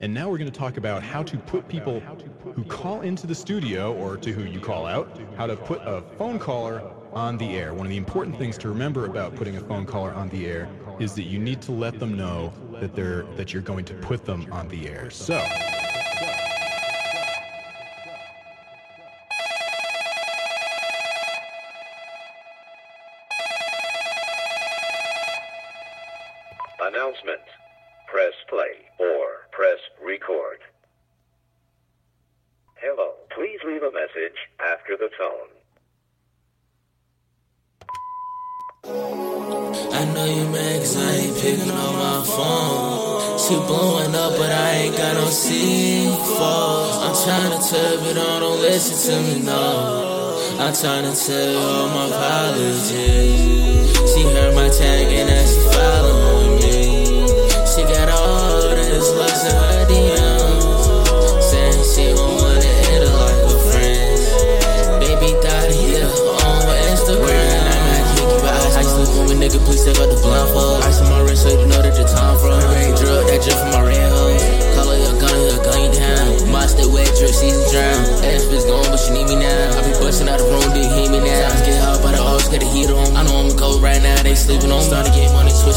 And now we're going to talk about how to put people who call into the studio or to who you call out, how to put a phone caller on the air. One of the important things to remember about putting a phone caller on the air is that you need to let them know that they're that you're going to put them on the air. So, Announcement. Press play or press record. Hello. Please leave a message after the tone. I know you mad cause I ain't picking up my phone. She blowing up, but I ain't got no C4. I'm trying to tell you, don't, don't listen to me, no. I'm trying to tell all my apologies.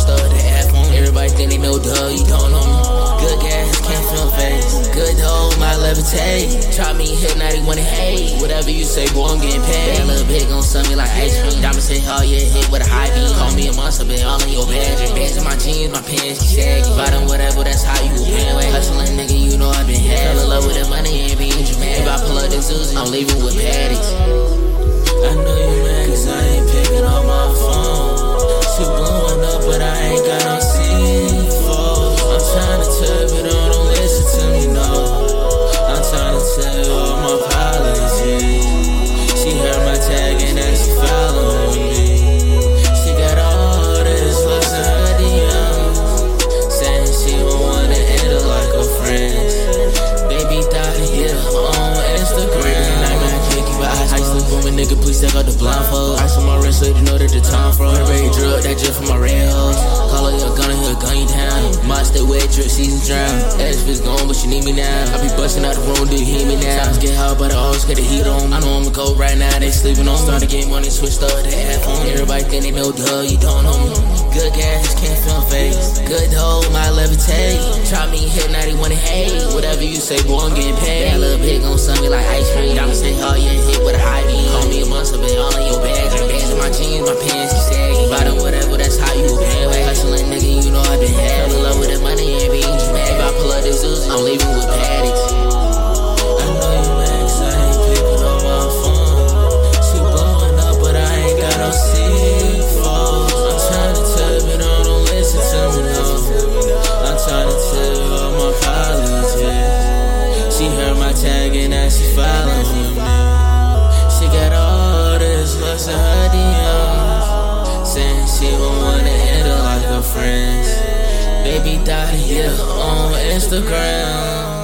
On. Everybody think they know, duh, you don't know me. Good gas, can't feel face. Good dough, my levitate. Try me, hit 90 when it hate. Whatever you say, boy, I'm getting paid. That little bit gon' sell me like ice cream. Diamond say, oh yeah, hit with a high beam. Call me a monster, been all in your bedroom. Bands in my jeans, my pants, she saggy. Bottom, whatever, that's how you win. Hustling, nigga, you know wet, drip, season drown. Ass bitch gone, but she need me now. I be busting out the room, do you hear me now? Sounds get hot, but I always get the heat on. I know I'm cold right now, they sleeping on. Started getting money, switched up the app on. Everybody think they know, duh, you don't know me. Good gas, can't feel face. Good dough, my levitate. Try me, hit 90 when it hate. Whatever you say, boy, I'm getting paid. That little bit gon' sell me like ice cream. Diamond say, oh yeah, hit with a high beam. Call me a monster, been all in your bag. Baby thought here on Instagram.